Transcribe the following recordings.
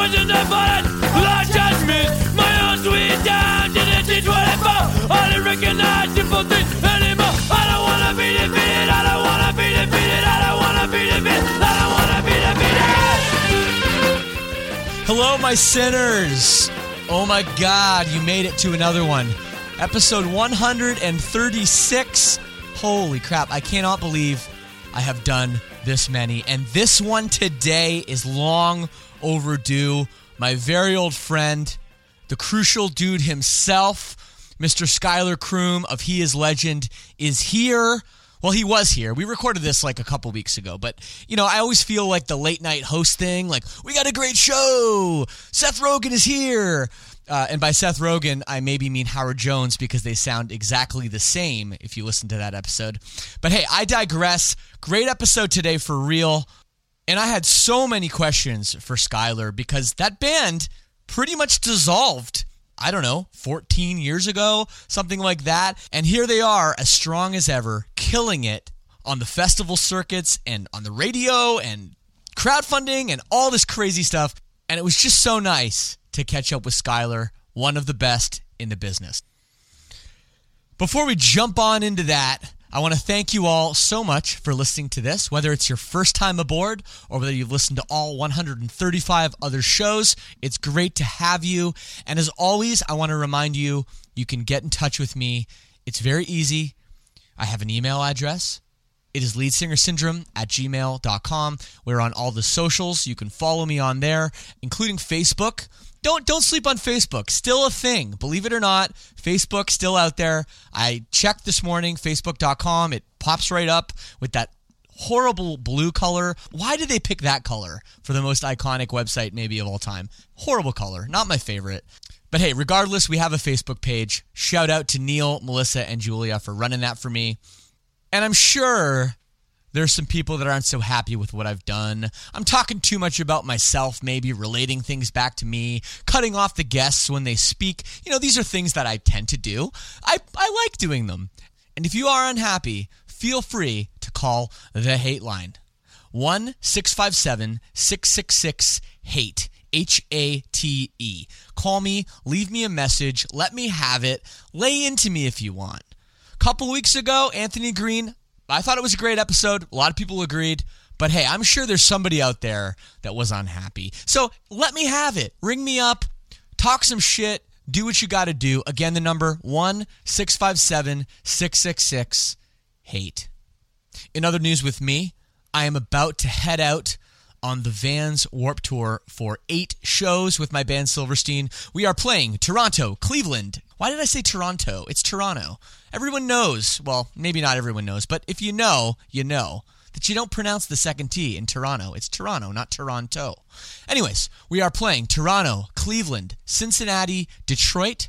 Situation I find, lost judgment My own sweet down to the T24 I don't recognize simple things anymore. I don't wanna be defeated, I don't wanna be defeated. I don't wanna be defeated, I don't wanna be defeated. Hello, my sinners. Oh my God, you made it to another one. Episode 136. Holy crap, I cannot believe I have done this many. And this one today is long overdue. My very old friend, the crucial dude himself, Mr. Schuylar Croom of He Is Legend, is here. Well, he was here. We recorded this like a couple weeks ago, but you know, I always feel like the late night host thing, like, we got a great show. Seth Rogen is here. Uh, and by Seth Rogen, I maybe mean Howard Jones because they sound exactly the same if you listen to that episode. But hey, I digress. Great episode today for real. And I had so many questions for Schuylar because that band pretty much dissolved. I don't know, 14 years ago, something like that. And here they are, as strong as ever, killing it on the festival circuits and on the radio and crowdfunding and all this crazy stuff. And it was just so nice to catch up with Schuylar, one of the best in the business. Before we jump on into that, I want to thank you all so much for listening to this, whether it's your first time aboard or whether you've listened to all 135 other shows. It's great to have you. And as always, I want to remind you you can get in touch with me. It's very easy. I have an email address. It is leadsingersyndrome at gmail.com. We're on all the socials. You can follow me on there, including Facebook. Don't don't sleep on Facebook. Still a thing. Believe it or not, Facebook still out there. I checked this morning, facebook.com. It pops right up with that horrible blue color. Why did they pick that color for the most iconic website maybe of all time? Horrible color. Not my favorite. But hey, regardless, we have a Facebook page. Shout out to Neil, Melissa, and Julia for running that for me. And I'm sure there's some people that aren't so happy with what I've done. I'm talking too much about myself, maybe relating things back to me, cutting off the guests when they speak. You know, these are things that I tend to do. I, I like doing them. And if you are unhappy, feel free to call the hate line 1 657 666 HATE. H A T E. Call me, leave me a message, let me have it, lay into me if you want. Couple weeks ago, Anthony Green, I thought it was a great episode. A lot of people agreed. But hey, I'm sure there's somebody out there that was unhappy. So let me have it. Ring me up, talk some shit, do what you got to do. Again, the number 1 657 666 HATE. In other news with me, I am about to head out on the Vans Warped Tour for eight shows with my band Silverstein. We are playing Toronto, Cleveland. Why did I say Toronto? It's Toronto. Everyone knows, well, maybe not everyone knows, but if you know, you know that you don't pronounce the second T in Toronto. It's Toronto, not Toronto. Anyways, we are playing Toronto, Cleveland, Cincinnati, Detroit,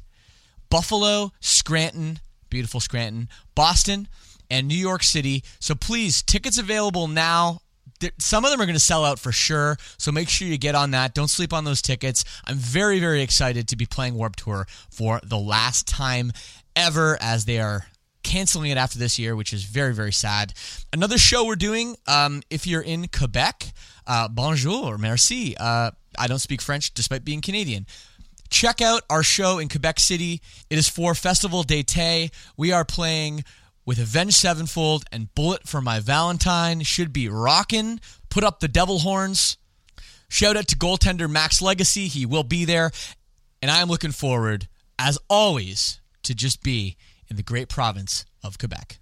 Buffalo, Scranton, beautiful Scranton, Boston, and New York City. So please, tickets available now. Some of them are going to sell out for sure. So make sure you get on that. Don't sleep on those tickets. I'm very, very excited to be playing Warped Tour for the last time ever as they are canceling it after this year, which is very, very sad. Another show we're doing, um, if you're in Quebec, uh, bonjour, merci. Uh, I don't speak French despite being Canadian. Check out our show in Quebec City. It is for Festival d'Ete. We are playing with Avenged Sevenfold and Bullet for My Valentine. Should be rockin'. Put up the devil horns. Shout out to goaltender Max Lagacé. He will be there. And I am looking forward, as always, to just be in the great province of Quebec.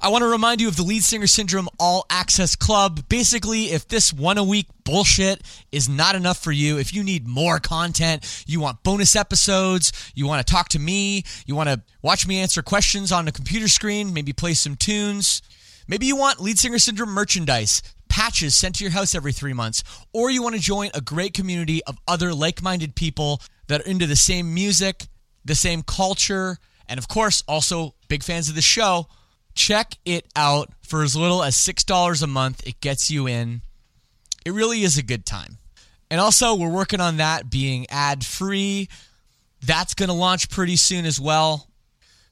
I want to remind you of the Lead Singer Syndrome All Access Club. Basically, if this one a week bullshit is not enough for you, if you need more content, you want bonus episodes, you want to talk to me, you want to watch me answer questions on the computer screen, maybe play some tunes, maybe you want Lead Singer Syndrome merchandise, patches sent to your house every three months, or you want to join a great community of other like minded people that are into the same music, the same culture, and of course, also big fans of the show. Check it out for as little as $6 a month. It gets you in. It really is a good time. And also, we're working on that being ad free. That's going to launch pretty soon as well.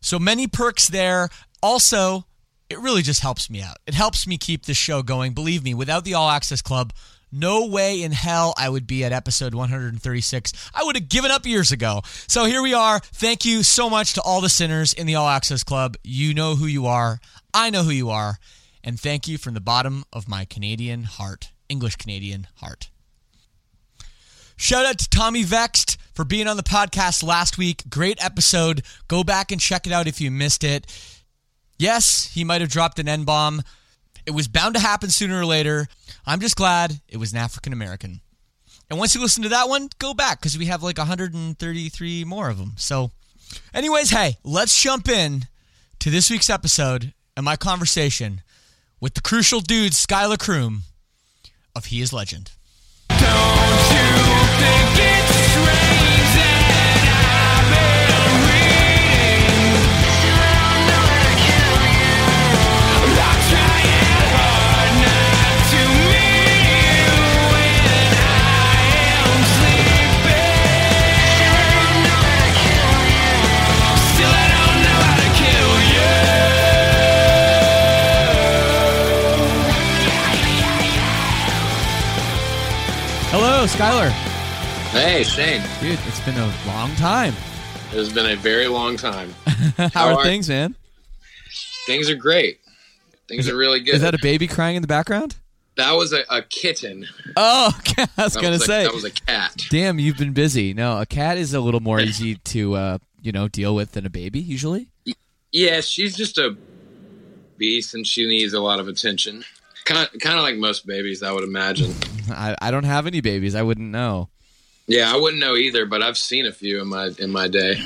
So many perks there. Also, it really just helps me out. It helps me keep this show going. Believe me, without the All Access Club, no way in hell I would be at episode 136. I would have given up years ago. So here we are. Thank you so much to all the sinners in the All Access Club. You know who you are. I know who you are. And thank you from the bottom of my Canadian heart, English Canadian heart. Shout out to Tommy Vext for being on the podcast last week. Great episode. Go back and check it out if you missed it. Yes, he might have dropped an N bomb. It was bound to happen sooner or later. I'm just glad it was an African American. And once you listen to that one, go back because we have like 133 more of them. So, anyways, hey, let's jump in to this week's episode and my conversation with the crucial dude, Schuylar Croom of He Is Legend. Schuylar. Hey, Shane. Dude, it's been a long time. It has been a very long time. How, How are are- things, man? Things are great. Things are really good. Is that a baby crying in the background? That was a, a kitten. Oh, I was That gonna was a- say. that was a cat. Damn, you've been busy. No, a cat is a little more easy to, uh, you know, deal with than a baby usually. Yeah, she's just a beast, and she needs a lot of attention. Kind of, kind of like most babies, I would imagine. I, I don't have any babies. I wouldn't know. Yeah, I wouldn't know either, but I've seen a few in my in my day.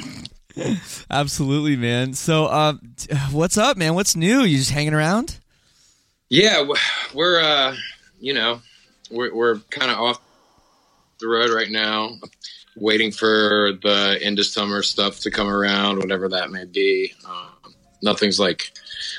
Absolutely, man. So, t- what's up, man? What's new? You just hanging around? Yeah, we're uh, you know, we're we're kind of off the road right now, waiting for the end of summer stuff to come around, whatever that may be. Um, nothing's like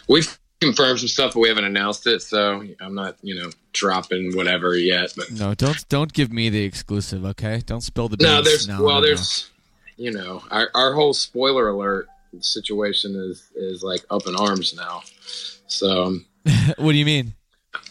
we've confirmed some stuff, but we haven't announced it, so I'm not you know dropping whatever yet. But No, don't don't give me the exclusive, okay? Don't spill the beans. no, there's No, well, no, no. there's you know our our whole spoiler alert situation is is like up in arms now. So um, what do you mean?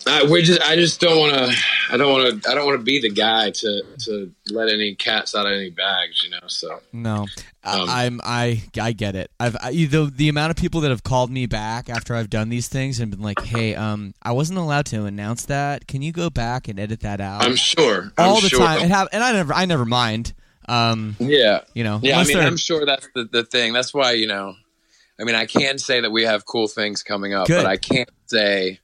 I, we just, I just don't want to. I don't want to. I don't want to be the guy to to let any cats out of any bags, you know. So No, I, Um, I'm I I get it. I've I, the the amount of people that have called me back after I've done these things and been like, "Hey, um, I wasn't allowed to announce that. Can you go back and edit that out?" I'm sure. I'm all the sure. time. It have, and I never I never mind. Um, Yeah, you know, yeah. I mean, I'm sure that's the the thing. That's why you know. I mean, I can say that we have cool things coming up, Good. but I can't say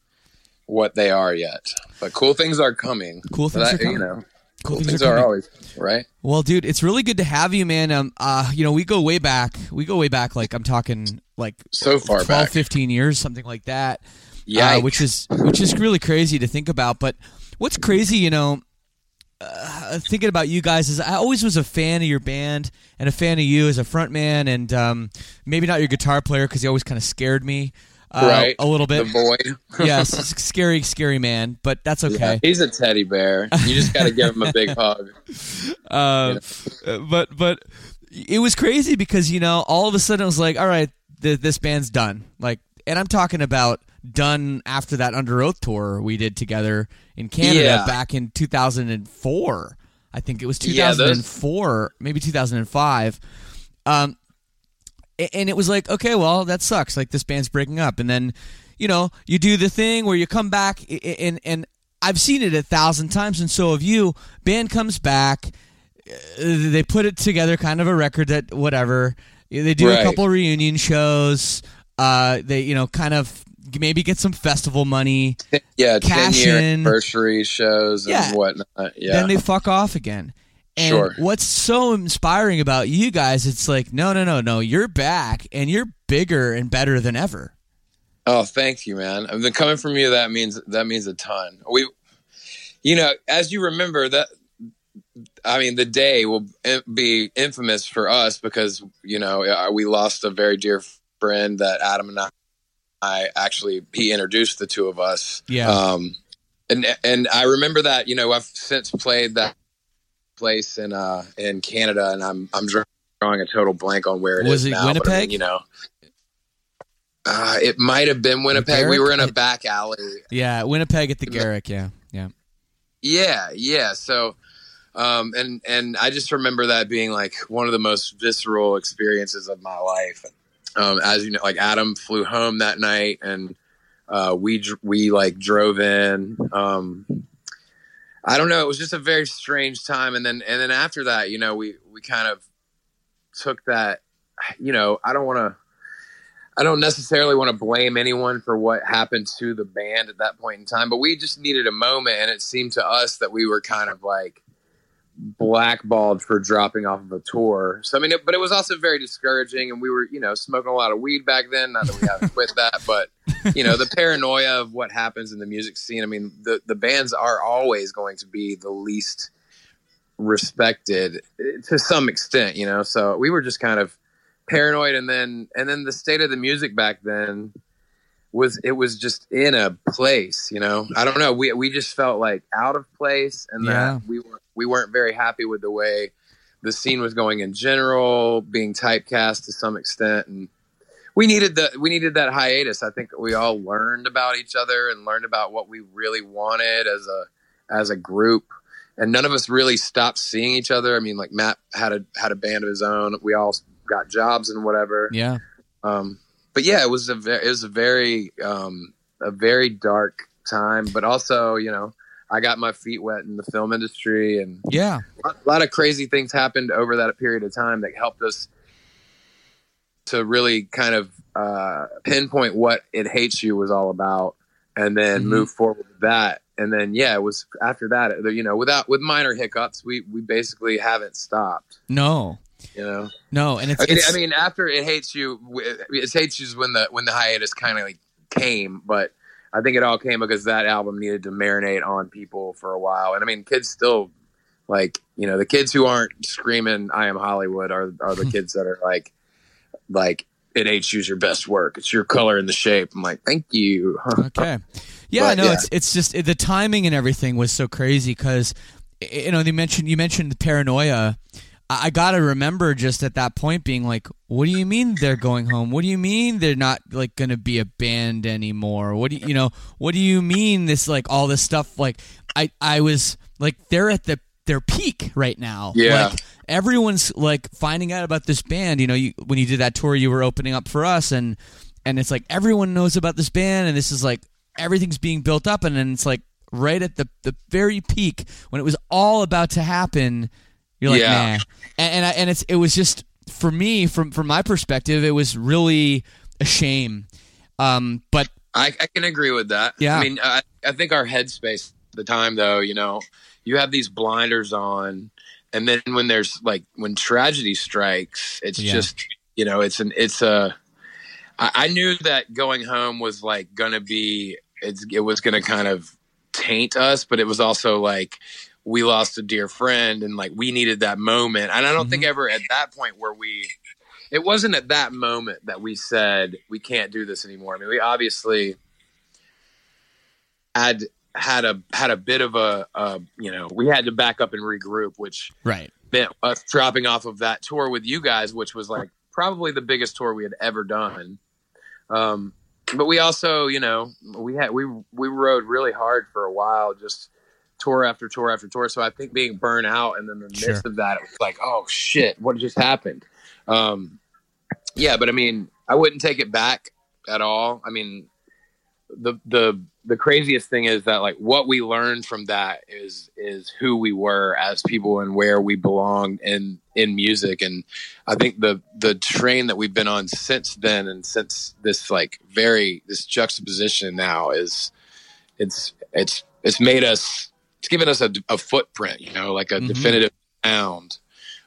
what they are yet. But cool things are coming. Cool things I- are coming. You know, cool cool things things are are always right. Well, dude, it's really good to have you, man. Um, uh, you know, we go way back. We go way back. Like I'm talking like So far 12, back. 15 years, something like that. Yeah, uh, which is which is really crazy to think about. But what's crazy, you know, uh, thinking about you guys is I always was a fan of your band and a fan of you as a front man, and um, maybe not your guitar player because he always kind of scared me. Uh, right. a little The bit. void. yes, scary, scary man, but that's Yeah, okay. he's a teddy bear. You just got to give him a big hug. Uh, but but it was crazy because you know all of a sudden it was like, all right, th- this band's done. Like, and I'm talking about done after that Underoath tour we did together in Canada Yeah. back in 2004. I think it was Yeah, those- 2004, maybe 2005. Um, and it was like, okay, well, that sucks. Like this band's breaking up, and then, you know, you do the thing where you come back, and and I've seen it a thousand times, and so have you. Band comes back, uh, they put it together, kind of a record that whatever. They do a couple reunion shows. Uh, they you know kind of maybe get some festival money. Yeah, Cash 10 year in. anniversary shows and Yeah. whatnot. Yeah. then they fuck off again. And Sure. what's so inspiring about you guys, it's like, no, no, no, no, you're back and you're bigger and better than ever. Oh, thank you, man. I mean, coming from you, that means that means a ton. We, you know, as you remember that, I mean, the day will be infamous for us because you know uh, we lost a very dear friend that Adam and I, I actually he introduced the two of us. Yeah. Um, and and I remember that you know I've since played that place in uh in Canada, and I'm I'm drawing a total blank on where it Was it now. but I mean, Winnipeg? you know. Uh, it might have been Winnipeg. We were in a back alley. Yeah, Winnipeg at the Garrick. Yeah, yeah. Yeah, yeah. So, um, and and I just remember that being like one of the most visceral experiences of my life. Um, as you know, like Adam flew home that night, and uh, we we like drove in. Um, I don't know. It was just a very strange time, and then and then after that, you know, we we kind of took that. You know, I don't want to. I don't necessarily want to blame anyone for what happened to the band at that point in time, but we just needed a moment, and it seemed to us that we were kind of like blackballed for dropping off of a tour. So I mean, it, but it was also very discouraging, and we were, you know, smoking a lot of weed back then. Not that we haven't quit that, but you know, the paranoia of what happens in the music scene. I mean, the the bands are always going to be the least respected to some extent, you know. So we were just kind of paranoid and then and then the state of the music back then was it was just in a place you know? I don't know. We we just felt like out of place and Yeah. that we were we weren't very happy with the way the scene was going in general being typecast to some extent. And we needed the we needed that hiatus. I think we all learned about each other and learned about what we really wanted as a as a group. And none of us really stopped seeing each other. I mean like matt had a had a band of his own. We all got jobs and whatever. Yeah. um, but yeah, it was a ve- it was a very um, a very dark time, but also you know I got my feet wet in the film industry, and Yeah. a lot of crazy things happened over that period of time that helped us to really kind of uh, pinpoint what it hates you was all about, and then Mhm. move forward with that. And then yeah, it was after that, you know, without with minor hiccups, we we basically haven't stopped. No. You know. No. And it's. I mean, it's I mean, after it hates you, it hates you when the when the hiatus kind of like came, but I think it all came because that album needed to marinate on people for a while, and I mean, kids still like you know the kids who aren't screaming "I am Hollywood" are are the kids that are like like it hates you's your best work. It's your color and the shape. I'm like, thank you. okay. Yeah. But, no. yeah. It's it's just the timing and everything was so crazy because you know they mentioned you mentioned the paranoia. I, I gotta remember just at that point being like, what do you mean they're going home? What do you mean they're not like gonna be a band anymore? What do you, you know? What do you mean this like all this stuff? Like I I was like they're at the their peak right now. Yeah. Like, everyone's like finding out about this band. You know, you, when you did that tour, you were opening up for us, and and it's like everyone knows about this band, and this is like everything's being built up, and then it's like right at the the very peak when it was all about to happen. You're like, Yeah. nah, and and, I, and it's it was just for me from from my perspective, it was really a shame. Um, but I, I can agree with that. Yeah. I mean, I, I think our headspace at the time, though, you know, you have these blinders on, and then when there's like when tragedy strikes, it's Yeah. just you know, it's an it's a. I, I knew that going home was like gonna be it's it was gonna kind of taint us, but it was also like we lost a dear friend and like we needed that moment. And I don't think ever at that point where we it wasn't at that moment that we said we can't do this anymore. I mean, we obviously had had a had a bit of a, a you know we had to back up and regroup, which Right. meant us dropping off of that tour with you guys, which was like probably the biggest tour we had ever done. Um, but we also, you know, we had we we rode really hard for a while, just tour after tour after tour. So I think being burned out, and then the Sure. midst of that, it was like, oh shit, what just happened? Um, yeah, but I mean, I wouldn't take it back at all. I mean, the the the craziest thing is that like what we learned from that is is who we were as people and where we belonged in in music and i think the the train that we've been on since then and since this like very this juxtaposition now is it's it's it's made us it's given us a, a footprint you know like a Mhm. definitive sound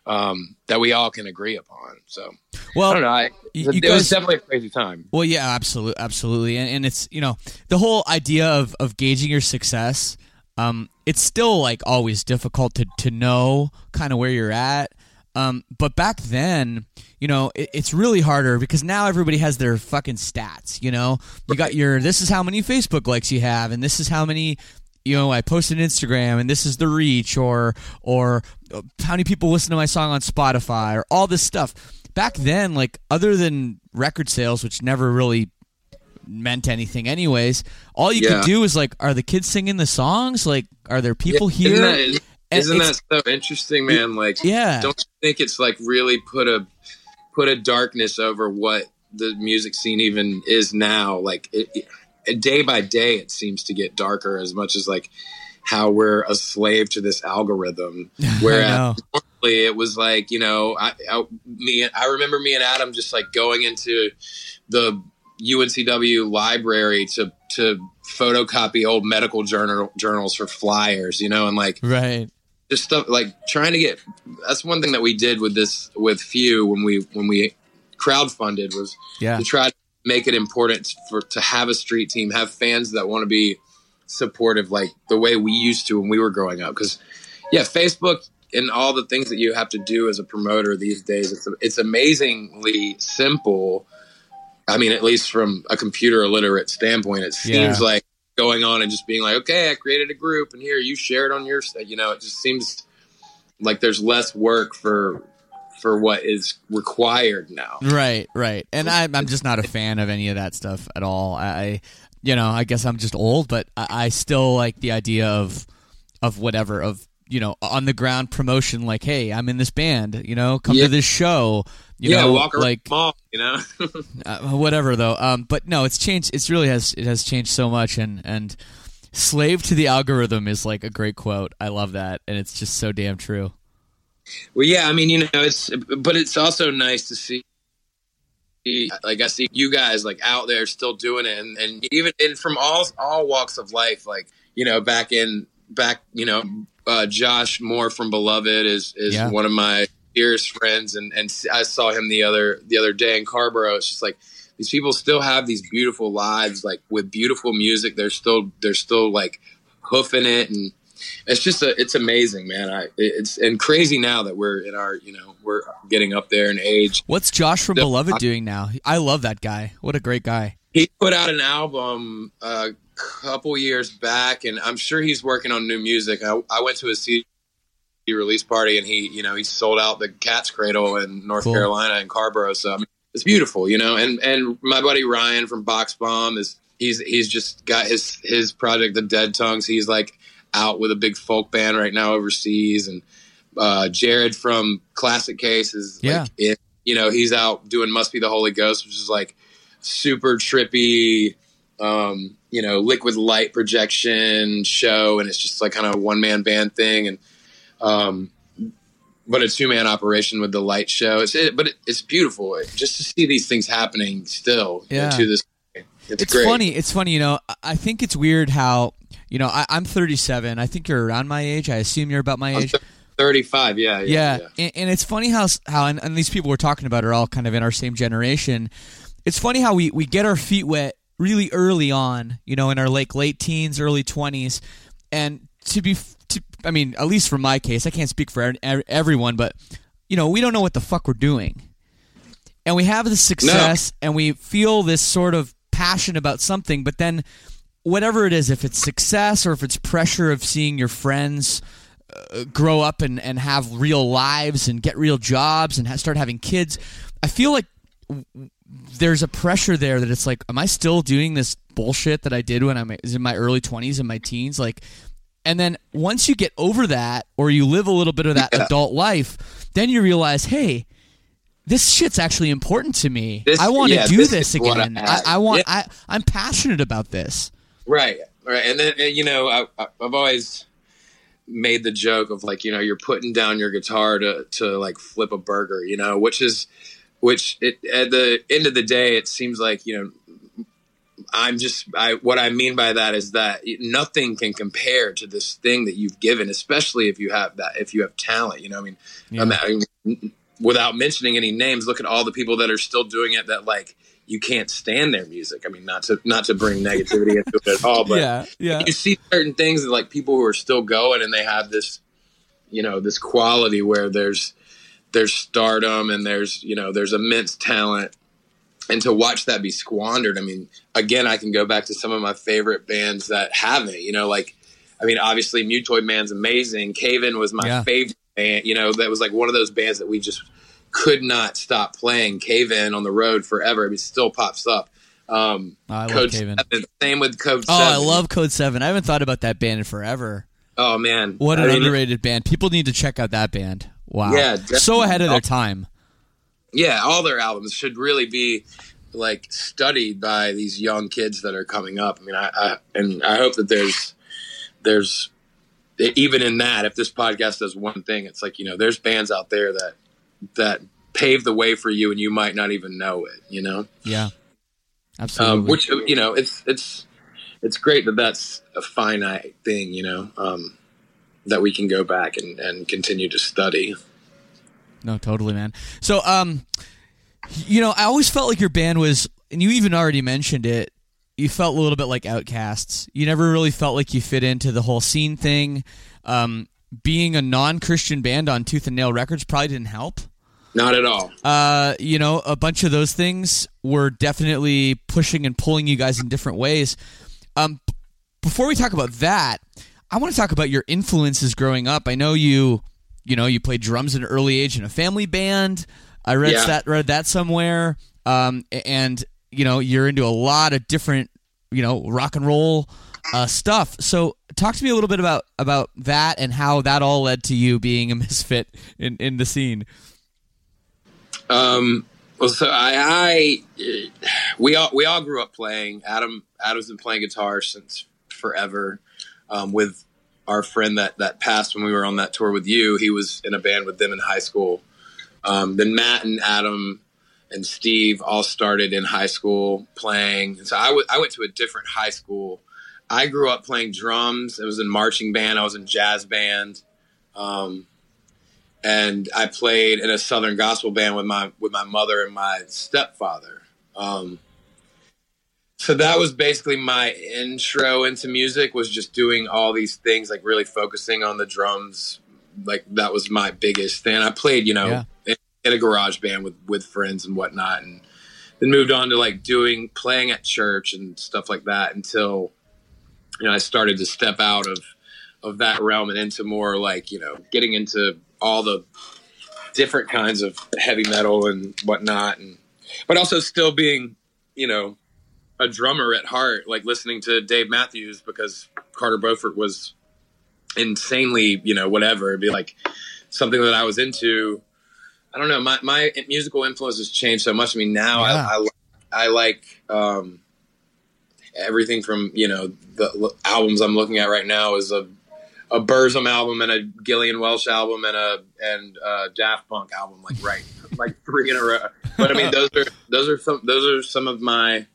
um that we all can agree upon so Well, i don't know I, it, it was definitely a crazy time Well, yeah, absolutely, absolutely, and, and it's you know the whole idea of of gauging your success. Um, it's still like always difficult to to know kind of where you're at. Um, but back then, you know, it, it's really harder because now everybody has their fucking stats. You know, you got your this is how many Facebook likes you have, and this is how many. You know, I posted Instagram, and this is the reach, or or uh, how many people listen to my song on Spotify, or all this stuff back then, like other than record sales, which never really meant anything anyways, all you Yeah. could do is like, are the kids singing the songs? Like, are there people Yeah, here? Isn't that, isn't that so interesting, man? Like, Yeah. don't you think it's like really put a put a darkness over what the music scene even is now? Like, it, it, day by day, it seems to get darker as much as like how we're a slave to this algorithm. Whereas normally it was like, you know, I, I me I remember me and Adam just like going into the UNCW library to to photocopy old medical journal journals for flyers, you know, and like right. just stuff like trying to get that's one thing that we did with this with few when we when we crowdfunded was Yeah. to try to make it important for to have a street team have fans that want to be supportive like the way we used to when we were growing up because yeah facebook and all the things that you have to do as a promoter these days it's, it's amazingly simple i mean at least from a computer illiterate standpoint it seems Yeah. like going on and just being like okay i created a group and here you share it on your you know it just seems like there's less work for for what is required now Right, right. And I'm, I'm just not a fan of any of that stuff at all. I, you know, I guess I'm just old, but I, I still like the idea of, of whatever, of, you know, on the ground promotion, like, hey, I'm in this band, you know, come Yeah. to this show, you yeah know, walk around like, the mall you know uh, whatever though. Um, but no, it's changed. It's really has it has changed so much, and and slave to the algorithm is like a great quote. I love that, and it's just so damn true. Well, yeah, I mean, you know, it's but it's also nice to see. Like I see you guys like out there still doing it, and, and even and from all all walks of life. Like you know, back in back, you know, uh, Josh Moore from Beloved is is Yeah. one of my dearest friends, and and I saw him the other the other day in Carrboro. It's just like these people still have these beautiful lives, like with beautiful music. They're still they're still like hoofing it and it's just a, it's amazing, man. I it's and crazy now that we're in our you know we're getting up there in age. What's Josh from The- Beloved doing now? I love that guy. What a great guy. He put out an album a couple years back, and I'm sure he's working on new music. I, I went to his CD release party, and he you know he sold out the Cat's Cradle in North Cool. Carolina and Carrboro. So I mean, it's beautiful, you know. And and my buddy Ryan from Box Bomb is he's he's just got his his project, The Dead Tongues. He's like out with a big folk band right now overseas, and uh, Jared from Classic Case is Yeah. like it, you know he's out doing Must Be the Holy Ghost, which is like super trippy, um, you know, liquid light projection show, and it's just like kind of a one man band thing, and um, but a two man operation with the light show. It's it, but it, it's beautiful It- just to see these things happening still you know, to this. It's, It's funny. It's funny. You know, I- think it's weird how you know I, I'm 37. I think you're around my age. I assume you're about my age. 35, yeah, yeah, yeah, yeah. And, and it's funny how how and, and these people we're talking about are all kind of in our same generation. It's funny how we we get our feet wet really early on, you know, in our like late teens, early twenties, and to be to, I mean, at least for my case, I can't speak for everyone, but you know, we don't know what the fuck we're doing. and we have this success and we feel this sort of passion about something, but then whatever it is, if it's success or if it's pressure of seeing your friends uh, grow up and, and have real lives and get real jobs and ha- start having kids, I feel like w- there's a pressure there that it's like, am I still doing this bullshit that I did when I was in my early 20s and my teens? Like, and then once you get over that or you live a little bit of that Yeah. adult life, then you realize, hey, this shit's actually important to me. This- I want to yeah, do this this, is what I again. I, I, want. Yeah. I I'm passionate about this. Right, right, and then you know I, I- I've always made the joke of like you know you're putting down your guitar to to like flip a burger, you know, which is which it, at the end of the day it seems like you know I'm just I what I mean by that is that nothing can compare to this thing that you've given, especially if you have that if you have talent. You know, I mean, Yeah. I mean, without mentioning any names, look at all the people that are still doing it that like you can't stand their music. I mean, not to not to bring negativity into it at all, but yeah, yeah. you see certain things that like people who are still going and they have this, you know, this quality where there's there's stardom and there's you know there's immense talent and to watch that be squandered i mean again i can go back to some of my favorite bands that haven't you know like i mean obviously mutoid man's amazing Cave In was my Yeah. favorite band you know that was like one of those bands that we just could not stop playing Cave In on the road forever it still pops up um Oh, I love code Cave In. 7 same with code Oh, 7 I love Code Seven. I haven't thought about that band in forever. oh man What I an mean, underrated band. People need to check out that band. Wow. Yeah, so ahead of their time. yeah, all their albums should really be like studied by these young kids that are coming up. I mean, I, I and I hope that there's there's even in that if this podcast does one thing, it's like you know there's bands out there that that pave the way for you and you might not even know it. You know, Yeah. Absolutely. um, which you know it's it's it's great that that's a finite thing. You know. Um, that we can go back and, and continue to study. No, totally, man. So, um, you know, I always felt like your band was, and you even already mentioned it. You felt a little bit like outcasts. You never really felt like you fit into the whole scene thing. Um, being a non-Christian band on Tooth and Nail Records probably didn't help. Not at all. Uh, you know, a bunch of those things were definitely pushing and pulling you guys in different ways. Um, before we talk about that, I want to talk about your influences growing up. I know you, you know, you played drums at an early age in a family band. I read Yeah. that read that somewhere. Um, and you know, you're into a lot of different, you know, rock and roll uh, stuff. So, talk to me a little bit about about that and how that all led to you being a misfit in in the scene. Um, well, so I, I, we all we all grew up playing. Adam Adam's been playing guitar since forever. Um, with our friend that that passed when we were on that tour with you, he was in a band with them in high school. Um, then Matt and Adam and Steve all started in high school playing. And So I w- I went to a different high school. I grew up playing drums. I was in marching band. I was in jazz band. Um, and I played in a Southern gospel band with my with my mother and my stepfather. Um, so that was basically my intro into music was just doing all these things, like really focusing on the drums. Like that was my biggest thing. I played, you know, Yeah. In, a garage band with with friends and whatnot, and then moved on to like doing playing at church and stuff like that until you know I started to step out of of that realm and into more like you know getting into all the different kinds of heavy metal and whatnot and but also still being you know a drummer at heart like listening to dave matthews because carter beauford was insanely you know whatever. It'd be like something that i was into i don't know my, my musical influence has changed so much i mean now Yeah. I, I, I like um everything from you know the l- albums i'm looking at right now is a a Burzum album and a Gillian Welch album and a and a Daft Punk album, like right, like three in a row. But I mean, those are those are some those are some of my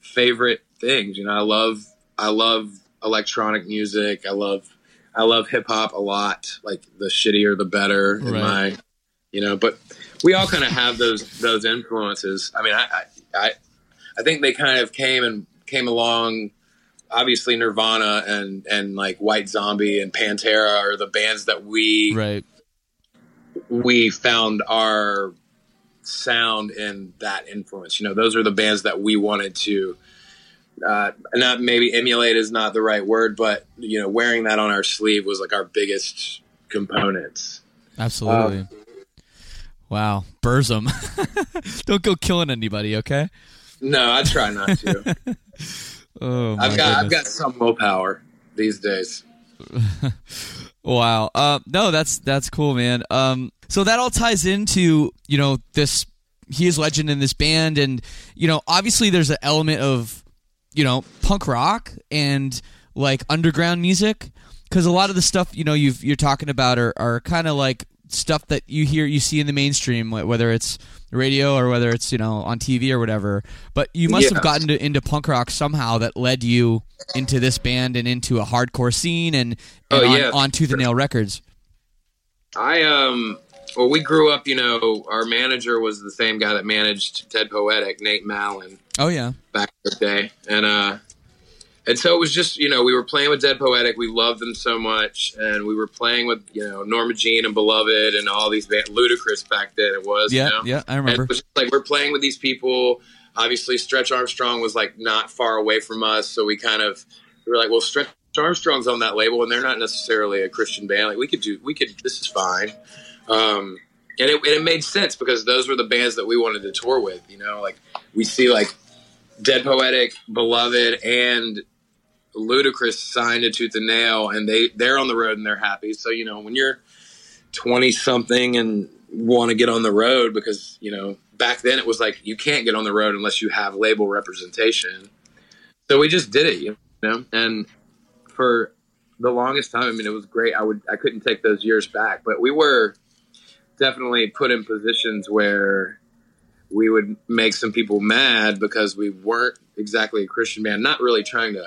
favorite things. You know, I love I love electronic music. I love I love hip hop a lot. Like the shittier the better in my, you know. But we all kind of have those those influences. I mean, I I I, think they kind of came and came along obviously Nirvana and and like White Zombie and Pantera are the bands that we Right. we found our sound and that influence. You know, those are the bands that we wanted to. Uh, not maybe emulate is not the right word, but you know, wearing that on our sleeve was like our biggest components. Absolutely. Um, wow, Burzum. Don't go killing anybody, okay? No, I try not to. Oh, I've got I've got some willpower these days. Wow. Uh, no, that's that's cool, man. Um, so that all ties into you know this. He is legend in this band, and you know obviously there's an element of you know punk rock and like underground music because a lot of the stuff you know you've, you're talking about are, are kind of like stuff that you hear you see in the mainstream whether it's radio or whether it's you know on TV or whatever. But you must have gotten to, into punk rock somehow that led you into this band and into a hardcore scene and, and Oh, on, on Tooth and Nail Records. I um well we grew up, you know, our manager was the same guy that managed Dead Poetic, Nate Mallon, oh yeah. Back in the day. And uh and so it was just, you know, we were playing with Dead Poetic. We loved them so much, and we were playing with, you know, Norma Jean and Beloved and all these bands. Luti-Kriss back then it was, yeah you know? yeah I And remember it was just like we're playing with these people. Obviously, Stretch Arm Strong was like not far away from us, so we kind of we were like, well, Stretch Arm Strong's on that label, and they're not necessarily a Christian band. Like we could do, we could. This is fine. Um, and it, and it made sense because those were the bands that we wanted to tour with. You know, like we see like Dead Poetic, Beloved, and Luti-Kriss signed to Tooth and Nail, and they they're on the road and they're happy. So you know, when you're twenty something and want to get on the road because you know back then it was like you can't get on the road unless you have label representation. So we just did it, you know, and for the longest time, I mean, it was great. I would I couldn't take those years back, but we were definitely put in positions where we would make some people mad because we weren't exactly a Christian band. Not really trying to,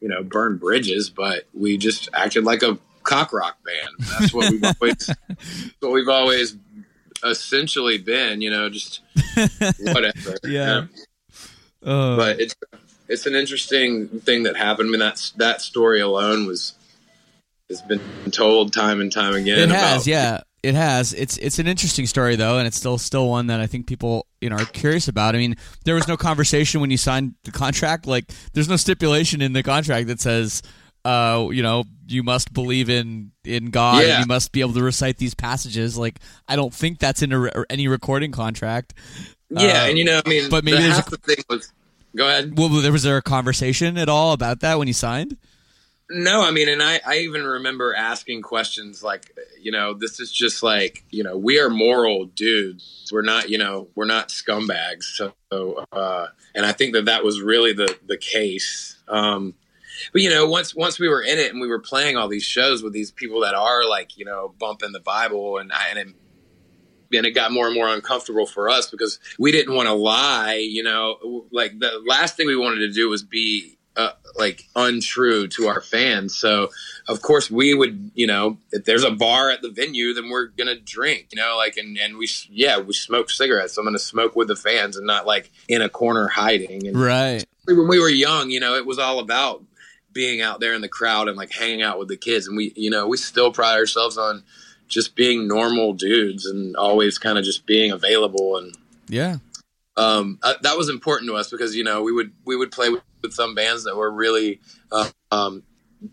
you know, burn bridges, but we just acted like a cock rock band. That's what we've always, what we've always essentially been. You know, just whatever. Yeah. Uh, But it's it's an interesting thing that happened. I mean, that's that story alone was has been told time and time again. It has, yeah, it has. It's it's an interesting story though, and it's still still one that I think people you know are curious about. I mean, there was no conversation when you signed the contract. Like, there's no stipulation in the contract that says, uh, you know, you must believe in in God and you must be able to recite these passages. Like, I don't think that's in a, re- any recording contract. Yeah, Uh, and you know, I mean, but maybe the, there's a- the thing was. Go ahead. Well, there was there a conversation at all about that when you signed? No, I mean, and I, I even remember asking questions like, you know, this is just like, you know, we are moral dudes. We're not, you know, we're not scumbags. So, uh, and I think that that was really the the case. Um, but you know, once once we were in it and we were playing all these shows with these people that are like, you know, bumping the Bible, and I, and it, and it got more and more uncomfortable for us because we didn't want to lie. You know, like the last thing we wanted to do was be uh, like untrue to our fans. So of course we would, you know, if there's a bar at the venue, then we're gonna drink, you know, like and and we yeah we smoke cigarettes. I'm gonna smoke with the fans and not like in a corner hiding. And Right. when we were young, you know, it was all about being out there in the crowd and like hanging out with the kids. And we, you know, we still pride ourselves on just being normal dudes and always kind of just being available and Yeah. um, uh, that was important to us because you know we would we would play with, with some bands that were really uh, um,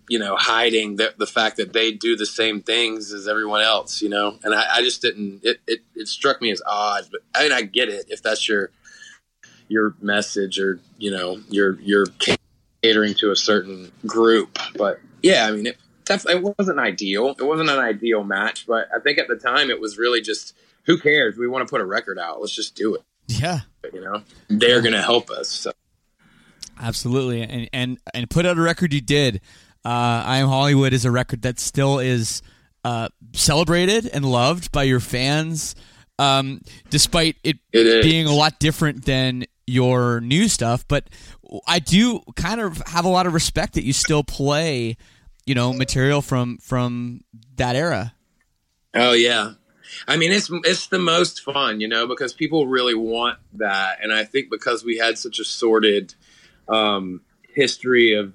you know hiding the, the fact that they do the same things as everyone else you know? And I, I just didn't it, it it struck me as odd but I mean I get it if that's your your message or you know you're you're catering to a certain group but yeah I mean it it wasn't ideal. It wasn't an ideal match but I think at the time it was really just who cares? We want to put a record out. Let's just do it. Yeah. you know? They're gonna help us so Absolutely, and and and put out a record you did. Uh, I am Hollywood is a record that still is uh, celebrated and loved by your fans, um, despite it, It being a lot different than your new stuff. But I do kind of have a lot of respect that you still play, you know, material from from that era. oh yeah i mean it's it's the most fun you know because people really want that and i think because we had such a sordid um history of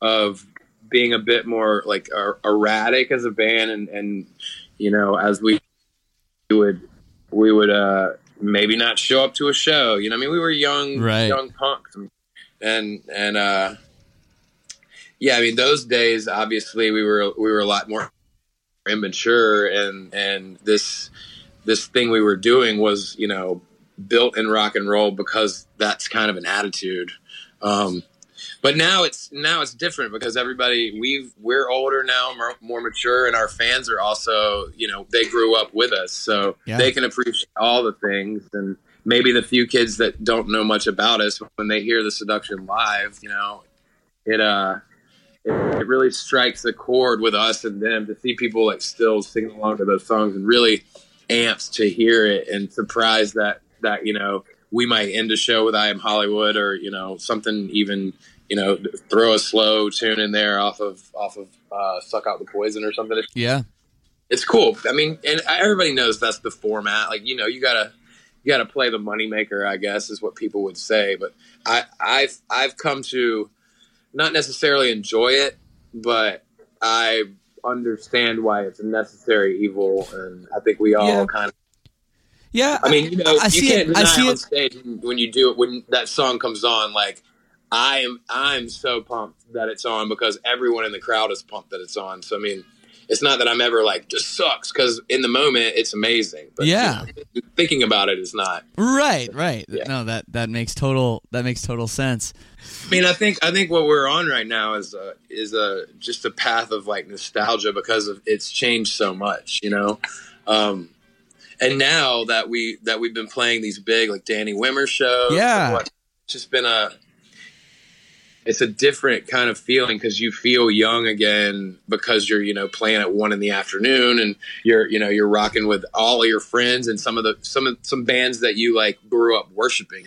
of being a bit more like er- erratic as a band and and you know as we would we would uh maybe not show up to a show. You know, I mean, we were young, Right. young punks, and and uh, yeah, I mean, those days obviously we were we were a lot more immature, and and this this thing we were doing was you know built in rock and roll because that's kind of an attitude. Um, but now it's now it's different because everybody we've we're older now, more, more mature, and our fans are also you know they grew up with us, so Yeah. they can appreciate all the things. And maybe the few kids that don't know much about us, when they hear the seduction live, you know, it uh it, it really strikes a chord with us and them to see people like still singing along to those songs and really amps to hear it and surprised that that you know we might end a show with I Am Hollywood or you know something even you know throw a slow tune in there off of off of uh, Suck Out the Poison or something. Yeah. It's cool. I mean, and everybody knows that's the format. Like you know, you gotta you gotta play the moneymaker. I guess is what people would say. But I I've I've come to not necessarily enjoy it, but I understand why it's a necessary evil, and I think we all Yeah. kind of. Yeah. I mean, you know, I you see can't it. I deny see on it. stage when you do it when that song comes on. Like, I am, I'm so pumped that it's on because everyone in the crowd is pumped that it's on. So I mean, it's not that I'm ever like this sucks because in the moment it's amazing. But, Yeah. thinking about it is not. Right, right. Yeah. No, that that makes total that makes total sense. I mean, I think I think what we're on right now is a, is a just a path of like nostalgia because of it's changed so much, you know. Um, and now that we that we've been playing these big like Danny Wimmer shows, Yeah. what- it's just been a it's a different kind of feeling because you feel young again because you're you know playing at one in the afternoon and you're you know you're rocking with all of your friends and some of the some of some bands that you like grew up worshiping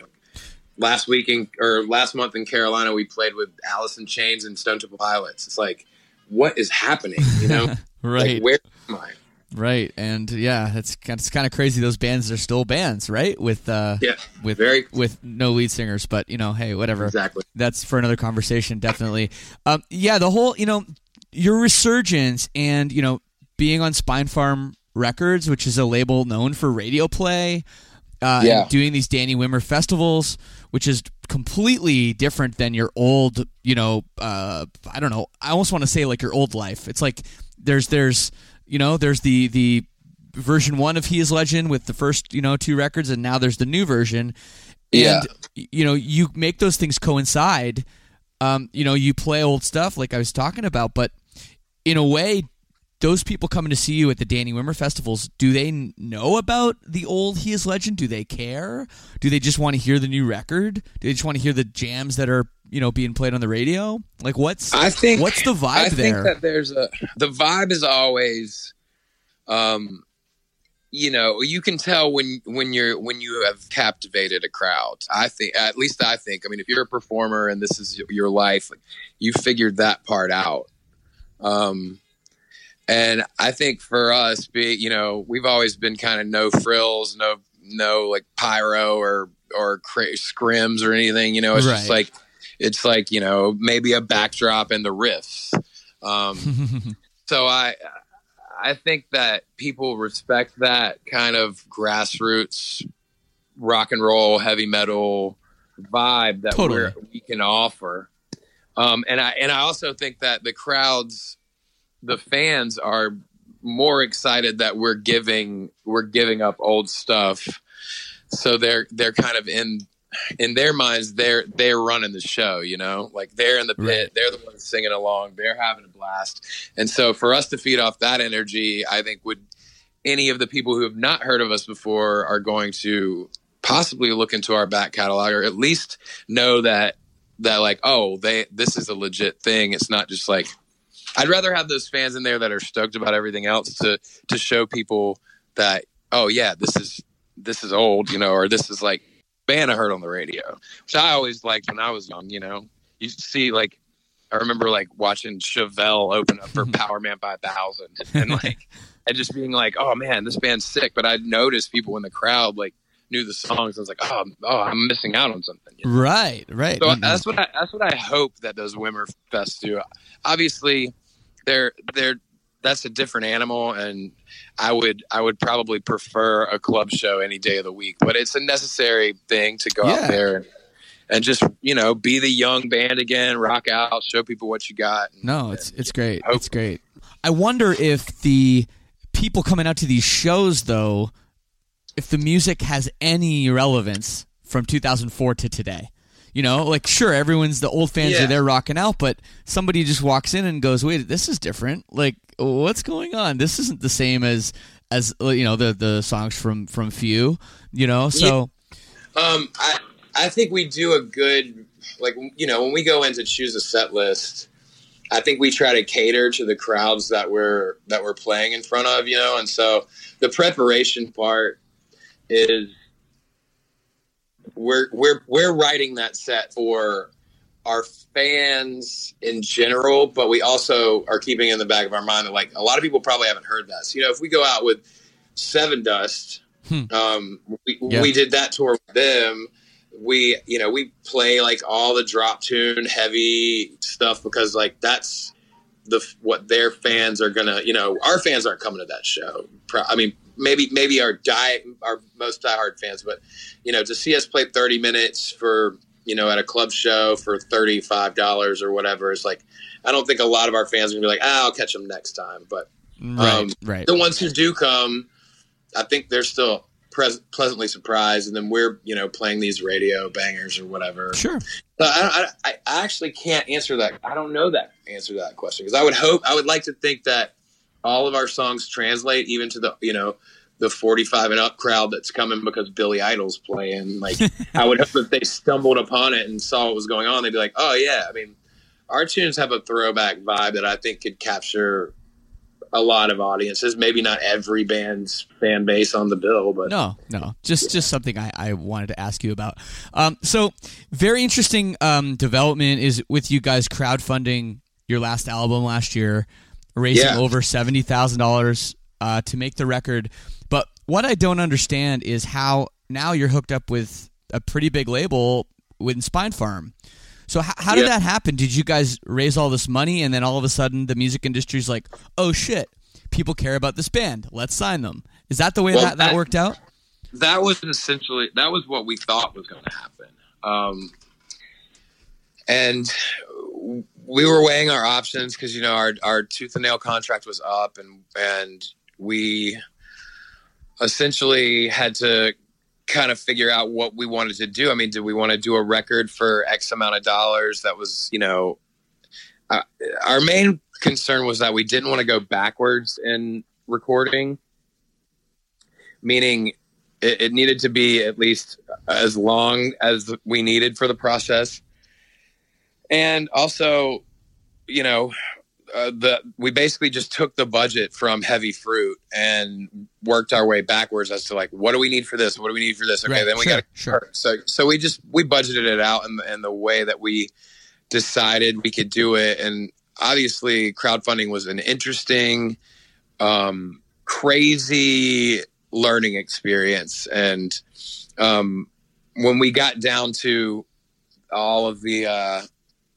last week in or last month in Carolina, we played with Alice in Chains and Stone Temple Pilots. It's like, what is happening? You know, Right. Like, where am I? Right. And yeah, it's kind it's kind of crazy those bands are still bands, right? With uh Yeah, with very- with no lead singers, but you know, hey, whatever. Exactly. That's for another conversation, definitely. Um, yeah, the whole, you know, your resurgence and you know being on Spinefarm Records, which is a label known for radio play, uh, Yeah. doing these Danny Wimmer festivals, which is completely different than your old, you know, uh, I don't know, I almost want to say like your old life. It's like there's there's you know there's the the version one of He Is Legend with the first you know two records, and now there's the new version. And y- you know you make those things coincide. Um, you know you play old stuff like I was talking about, but in a way, those people coming to see you at the Danny Wimmer festivals, do they know about the old He Is Legend? Do they care? Do they just want to hear the new record? Do they just want to hear the jams that are you know being played on the radio? Like what's I think what's the vibe there? I think that there's a the vibe is always, um, you know, you can tell when when you're when you have captivated a crowd. I think, at least I think. I mean, if you're a performer and this is your life, you figured that part out. Um, and I think for us, be you know, we've always been kind of no frills, no no like pyro or or cra- scrims or anything. You know, it's just like it's like you know maybe a backdrop and the riffs. Um, so I I think that people respect that kind of grassroots rock and roll, heavy metal vibe that Totally. we're, we can offer. Um, and I and I also think that the crowds, the fans are more excited that we're giving we're giving up old stuff. So they're they're kind of in in their minds they're they're running the show, you know, like they're in the pit, Right. they're the ones singing along, they're having a blast, and so for us to feed off that energy, I think would any of the people who have not heard of us before are going to possibly look into our back catalog or at least know that that like oh they this is a legit thing. It's not just like i'd rather have those fans in there that are stoked about everything else to to show people that oh yeah this is this is old you know or this is like band i heard on the radio which i always liked when i was young you know you see like i remember like watching Chevelle open up for Powerman 5000 and like and just being like oh man this band's sick but i'd notice people in the crowd like knew the songs i was like oh, oh i'm missing out on something you know? right, right. So Mhm. that's what I, that's what I hope that those Wimmer fests do. Obviously, they're they're that's a different animal, and I would I would probably prefer a club show any day of the week. But it's a necessary thing to go Yeah. out there and, and just you know be the young band again, rock out, show people what you got. And, No, it's it's great. Hope- It's great. I wonder if the people coming out to these shows though, if the music has any relevance from 2004 to today. You know, like sure, everyone's the old fans Yeah. are there rocking out, but somebody just walks in and goes, "Wait, this is different. Like, what's going on? This isn't the same as as uh, you know the the songs from from Few. You know, so Um, I I think we do a good like you know when we go in to choose a set list. I think we try to cater to the crowds that we're that we're playing in front of, you know, and so the preparation part is we're we're we're writing that set for our fans in general, but we also are keeping in the back of our mind that like a lot of people probably haven't heard that. So, you know, if we go out with Sevendust, um, we, Yeah. we did that tour with them. We, you know, we play like all the drop tune heavy stuff because like that's the what their fans are gonna. You know, our fans aren't coming to that show. Pro- I mean, maybe maybe our die our most diehard fans, but you know, to see us play thirty minutes for you know at a club show for thirty five dollars or whatever is like. I don't think a lot of our fans are gonna be like, ah, I'll catch them next time. But right, um, right. the ones who do come, I think they're still pres- pleasantly surprised, and then we're you know playing these radio bangers or whatever. Sure. But I, I, I actually can't answer that. I don't know that answer to that question because I would hope I would like to think that all of our songs translate even to the you know the 45 and up crowd that's coming because Billy Idol's playing. Like I would hope if they stumbled upon it and saw what was going on, they'd be like, oh yeah. I mean, our tunes have a throwback vibe that I think could capture a lot of audiences. Maybe not every band's fan base on the bill, but No, no, just just something I, I wanted to ask you about. Um, so very interesting um, development is with you guys crowdfunding your last album last year, raising Yeah. over seventy thousand dollars uh, to make the record. What I don't understand is how now you're hooked up with a pretty big label with Spinefarm. So how, how did Yeah. that happen? Did you guys raise all this money and then all of a sudden the music industry's like, oh shit, people care about this band, let's sign them? Is that the way Well, that, that that- worked out? that was essentially that was what we thought was going to happen um, and we were weighing our options because you know our, our Tooth & Nail contract was up and and we essentially had to kind of figure out what we wanted to do. I mean did we want to do a record for x amount of dollars? That was you know uh, our main concern was that we didn't want to go backwards in recording meaning it, it needed to be at least as long as we needed for the process. And also you know uh, the we basically just took the budget from Heavy Fruit and worked our way backwards as to like what do we need for this? What do we need for this? Okay Right, then we sure, got to sure. so so we just we budgeted it out in, the- in the way that we decided we could do it. And obviously crowdfunding was an interesting um crazy learning experience. And um when we got down to all of the uh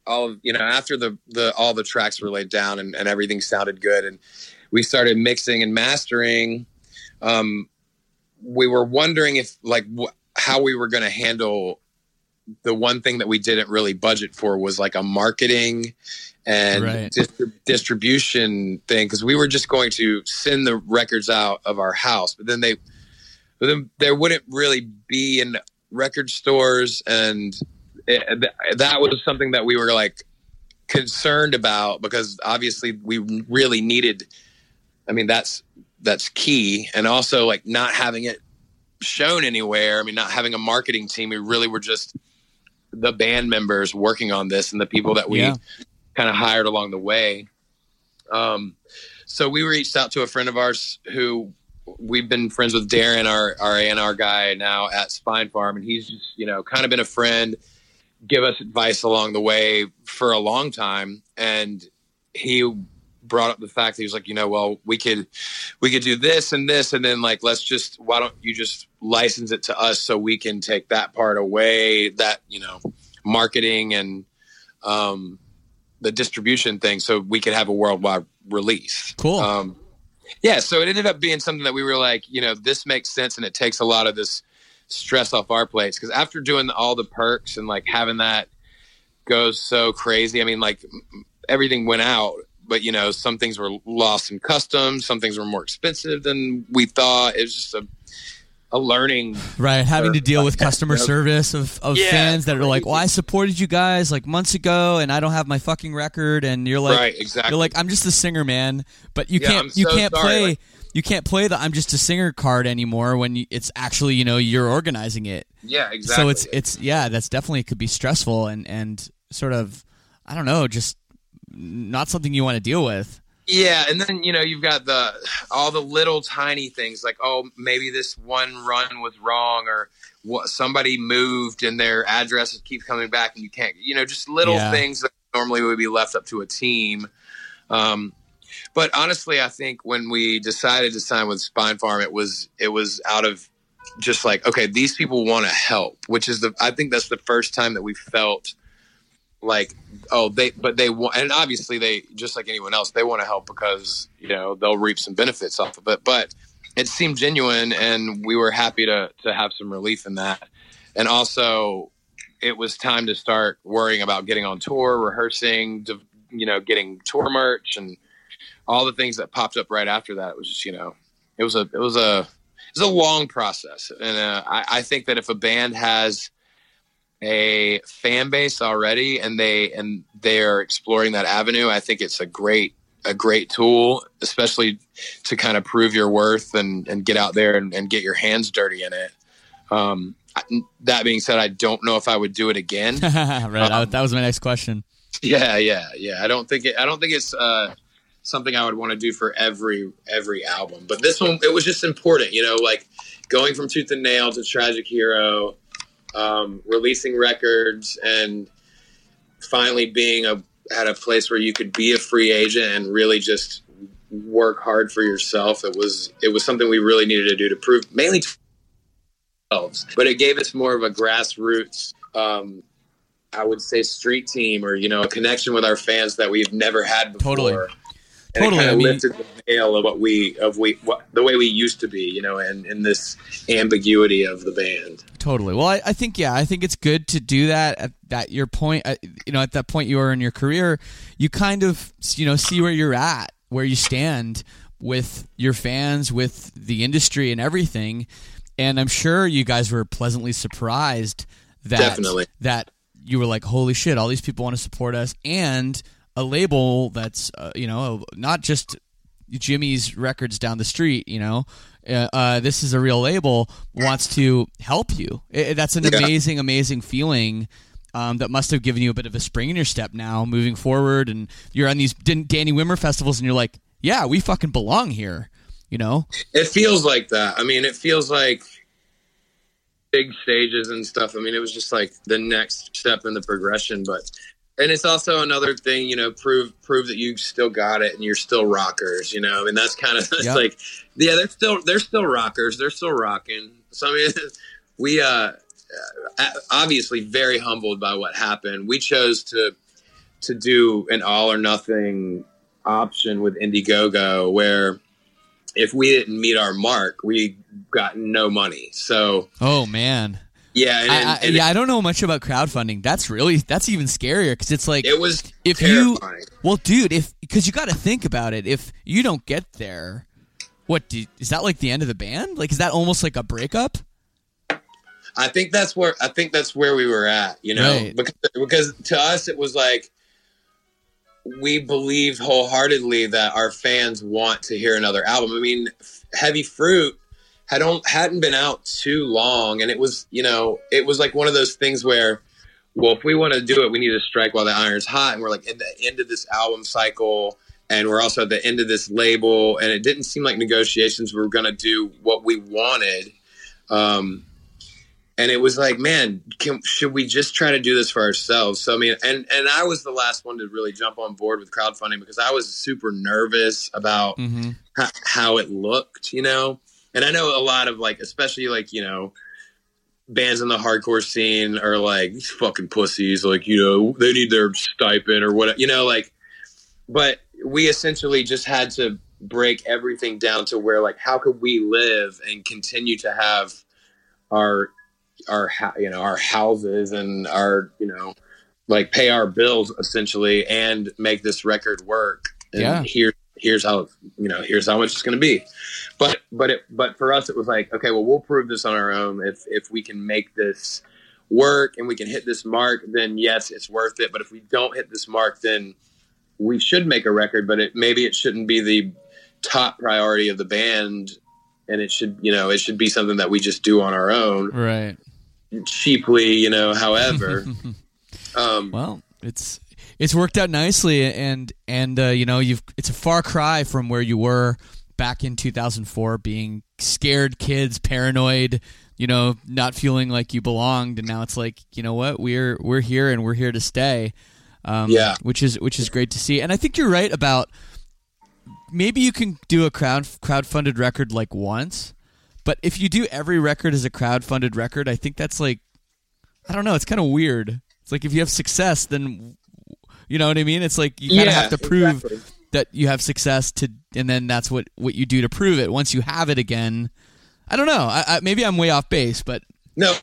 all of you know after the the all the tracks were laid down and, and everything sounded good and we started mixing and mastering um we were wondering if like wh- how we were going to handle the one thing that we didn't really budget for was like a marketing and Right. distri- distribution thing because we were just going to send the records out of our house but then they but then there wouldn't really be in record stores and it, th- that was something that we were like concerned about because obviously we really needed i mean that's that's key. And also like not having it shown anywhere i mean not having a marketing team we really were just the band members working on this and the people that we Yeah. kind of hired along the way. Um so we reached out to a friend of ours who we've been friends with Darren, our our A&R guy now at Spinefarm, and he's just you know kind of been a friend, give us advice along the way for a long time, and he brought up the fact that he was like, you know, well, we could we could do this and this, and then like let's just why don't you just license it to us so we can take that part away, that you know, marketing and um the distribution thing so we could have a worldwide release. Cool. Um, yeah, so it ended up being something that we were like, you know, this makes sense and it takes a lot of this stress off our plates because after doing all the perks and like having that go so crazy, I mean, like everything went out, but you know, some things were lost in customs, some things were more expensive than we thought. It was just a a learning Right, having to deal with customer Yeah. service of, of Yeah, fans that are like, "Well, I supported you guys like months ago, and I don't have my fucking record." And you're like, right, exactly. "You're like, I'm just a singer, man." But you Yeah, can't I'm you so can't sorry, play like- you can't play the "I'm just a singer" card anymore when you, it's actually you know you're organizing it. yeah, exactly. So it's it's yeah, that's definitely could be stressful and and sort of I don't know, just not something you want to deal with. Yeah, and then you know you've got the all the little tiny things like oh maybe this one run was wrong or what somebody moved and their address keeps coming back and you can't you know just little Yeah. things that normally would be left up to a team. Um, but honestly, I think when we decided to sign with Spinefarm, it was it was out of just like okay, these people want to help, which is the I think that's the first time that we felt like oh they but they want and obviously they just like anyone else they want to help because you know they'll reap some benefits off of it. But it seemed genuine and we were happy to to have some relief in that. And also it was time to start worrying about getting on tour rehearsing you know getting tour merch and all the things that popped up right after that it was just you know it was a it was a it was a long process. And uh, I, I think that if a band has a fan base already and they and they are exploring that avenue i think it's a great a great tool especially to kind of prove your worth and and get out there and, and get your hands dirty in it. Um I- that being said i don't know if i would do it again. Right, that, that was my next question. yeah yeah yeah. I don't think it i don't think it's uh something i would want to do for every every album but this one it was just important you know like going from Tooth & Nail to Tragic Hero um, releasing records and finally being a at a place where you could be a free agent and really just work hard for yourself it was it was something we really needed to do to prove mainly to ourselves but it gave us more of a grassroots um, I would say street team or you know a connection with our fans that we've never had before. Totally. And Totally, It I mean- lifted the veil of what we of we what, the way we used to be, you know, and in this ambiguity of the band. Totally. Well, I, I think yeah, I think it's good to do that at that your point. At, you know, at that point you are in your career, you kind of you know see where you're at, where you stand with your fans, with the industry, and everything. And I'm sure you guys were pleasantly surprised that Definitely. that you were like, holy shit, all these people want to support us, and a label that's uh, you know not just Jimmy's records down the street, you know. Uh, uh, this is a real label wants to help you. I- that's an Yeah. amazing, amazing feeling. Um, that must have given you a bit of a spring in your step now, moving forward, and you're on these Danny Wimmer festivals, and you're like, "Yeah, we fucking belong here," you know? It feels like that. I mean, it feels like big stages and stuff. I mean, it was just like the next step in the progression, but and it's also another thing, you know, prove prove that you still got it and you're still rockers, you know. I mean, that's kind of it's Yep. like yeah, they're still they're still rockers. They're still rocking. So I mean, we uh uh, obviously very humbled by what happened. We chose to to do an all or nothing option with Indiegogo where if we didn't meet our mark, we got no money. So Oh man, yeah, and, I, I, and yeah, I don't know much about crowdfunding. That's really that's even scarier because it's like it was if you well dude if because you got to think about it if you don't get there what do, is that like the end of the band like is that almost like a breakup I think that's where I think that's where we were at, you know, Right. because, because to us it was like we believe wholeheartedly that our fans want to hear another album. I mean, Heavy Fruit had on, hadn't been out too long, and it was you know it was like one of those things where, well, if we want to do it, we need to strike while the iron's hot, and we're like in the end of this album cycle. And we're also at the end of this label, and it didn't seem like negotiations were going to do what we wanted. Um, and it was like, man, can, should we just try to do this for ourselves? So I mean, and and I was the last one to really jump on board with crowdfunding because I was super nervous about mm-hmm. ho- how it looked, you know. And I know a lot of like, especially like you know, bands in the hardcore scene are like these fucking pussies, like you know they need their stipend or what, you know, like. But we essentially just had to break everything down to where like how could we live and continue to have our our you know our houses and our you know like pay our bills essentially and make this record work and Yeah. here here's how you know here's how much it's going to be. But but it but for us it was like okay well we'll prove this on our own. If if we can make this work and we can hit this mark then yes it's worth it. But if we don't hit this mark then we should make a record but it maybe it shouldn't be the top priority of the band. And it should you know it should be something that we just do on our own. Right. cheaply you know however. Um Well, it's it's worked out nicely, and and uh, you know you've it's a far cry from where you were back in 2004, being scared kids, paranoid, you know, not feeling like you belonged, and now it's like you know what we're we're here and we're here to stay. Um, Yeah. which is which is great to see, and I think you're right about maybe you can do a crowd crowd-funded record like once, but if you do every record as a crowd-funded record, I think that's like I don't know. It's kind of weird. It's like if you have success, then you know what I mean. It's like you kind of Yeah, have to prove exactly. that you have success to, and then that's what what you do to prove it. Once you have it again, I don't know. I, I, maybe I'm way off base, but No,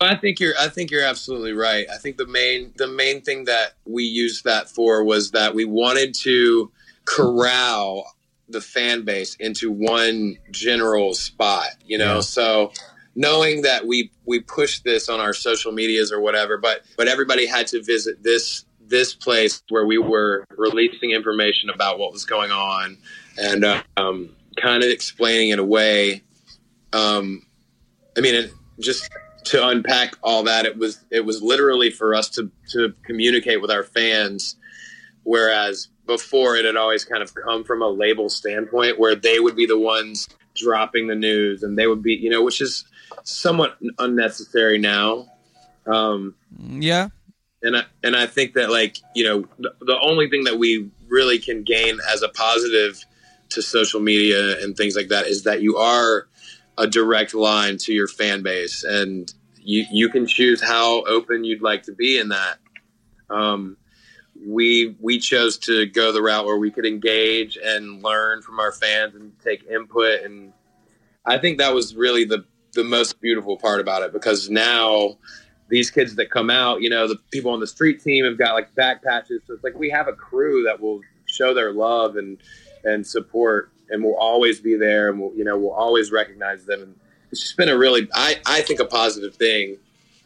I think you're. I think you're absolutely right. I think the main the main thing that we used that for was that we wanted to corral the fan base into one general spot. You know, Yeah. so knowing that we we pushed this on our social medias or whatever, but but everybody had to visit this this place where we were releasing information about what was going on and uh, um, kind of explaining in a way um, I mean, it, just to unpack all that, it was it was literally for us to to communicate with our fans, whereas before it had always kind of come from a label standpoint where they would be the ones dropping the news and they would be, you know, which is somewhat unnecessary now. Um, yeah, and I, and I think that like you know the, the only thing that we really can gain as a positive to social media and things like that is that you are a direct line to your fan base. And you you can choose how open you'd like to be in that. Um, we we chose to go the route where we could engage and learn from our fans and take input. And I think that was really the the most beautiful part about it because now these kids that come out, you know, the people on the street team have got like back patches. So it's like we have a crew that will show their love and and support, and we'll always be there, and we'll you know we'll always recognize them. And it's just been a really, I I think a positive thing.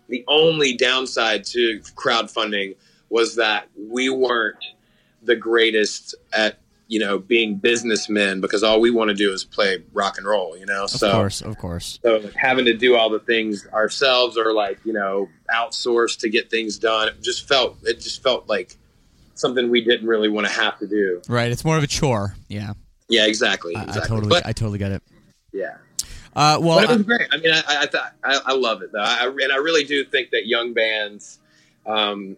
The only downside to crowdfunding was that we weren't the greatest at you know being businessmen because all we want to do is play rock and roll, you know. of so course, of course. so like, having to do all the things ourselves or like you know outsource to get things done it just felt it just felt like something we didn't really want to have to do Right, it's more of a chore. Yeah, yeah exactly, I, I totally, but I totally get it. yeah Uh, well, but it was I- great i mean i i, thought, I, I love it though I, and i really do think that young bands um,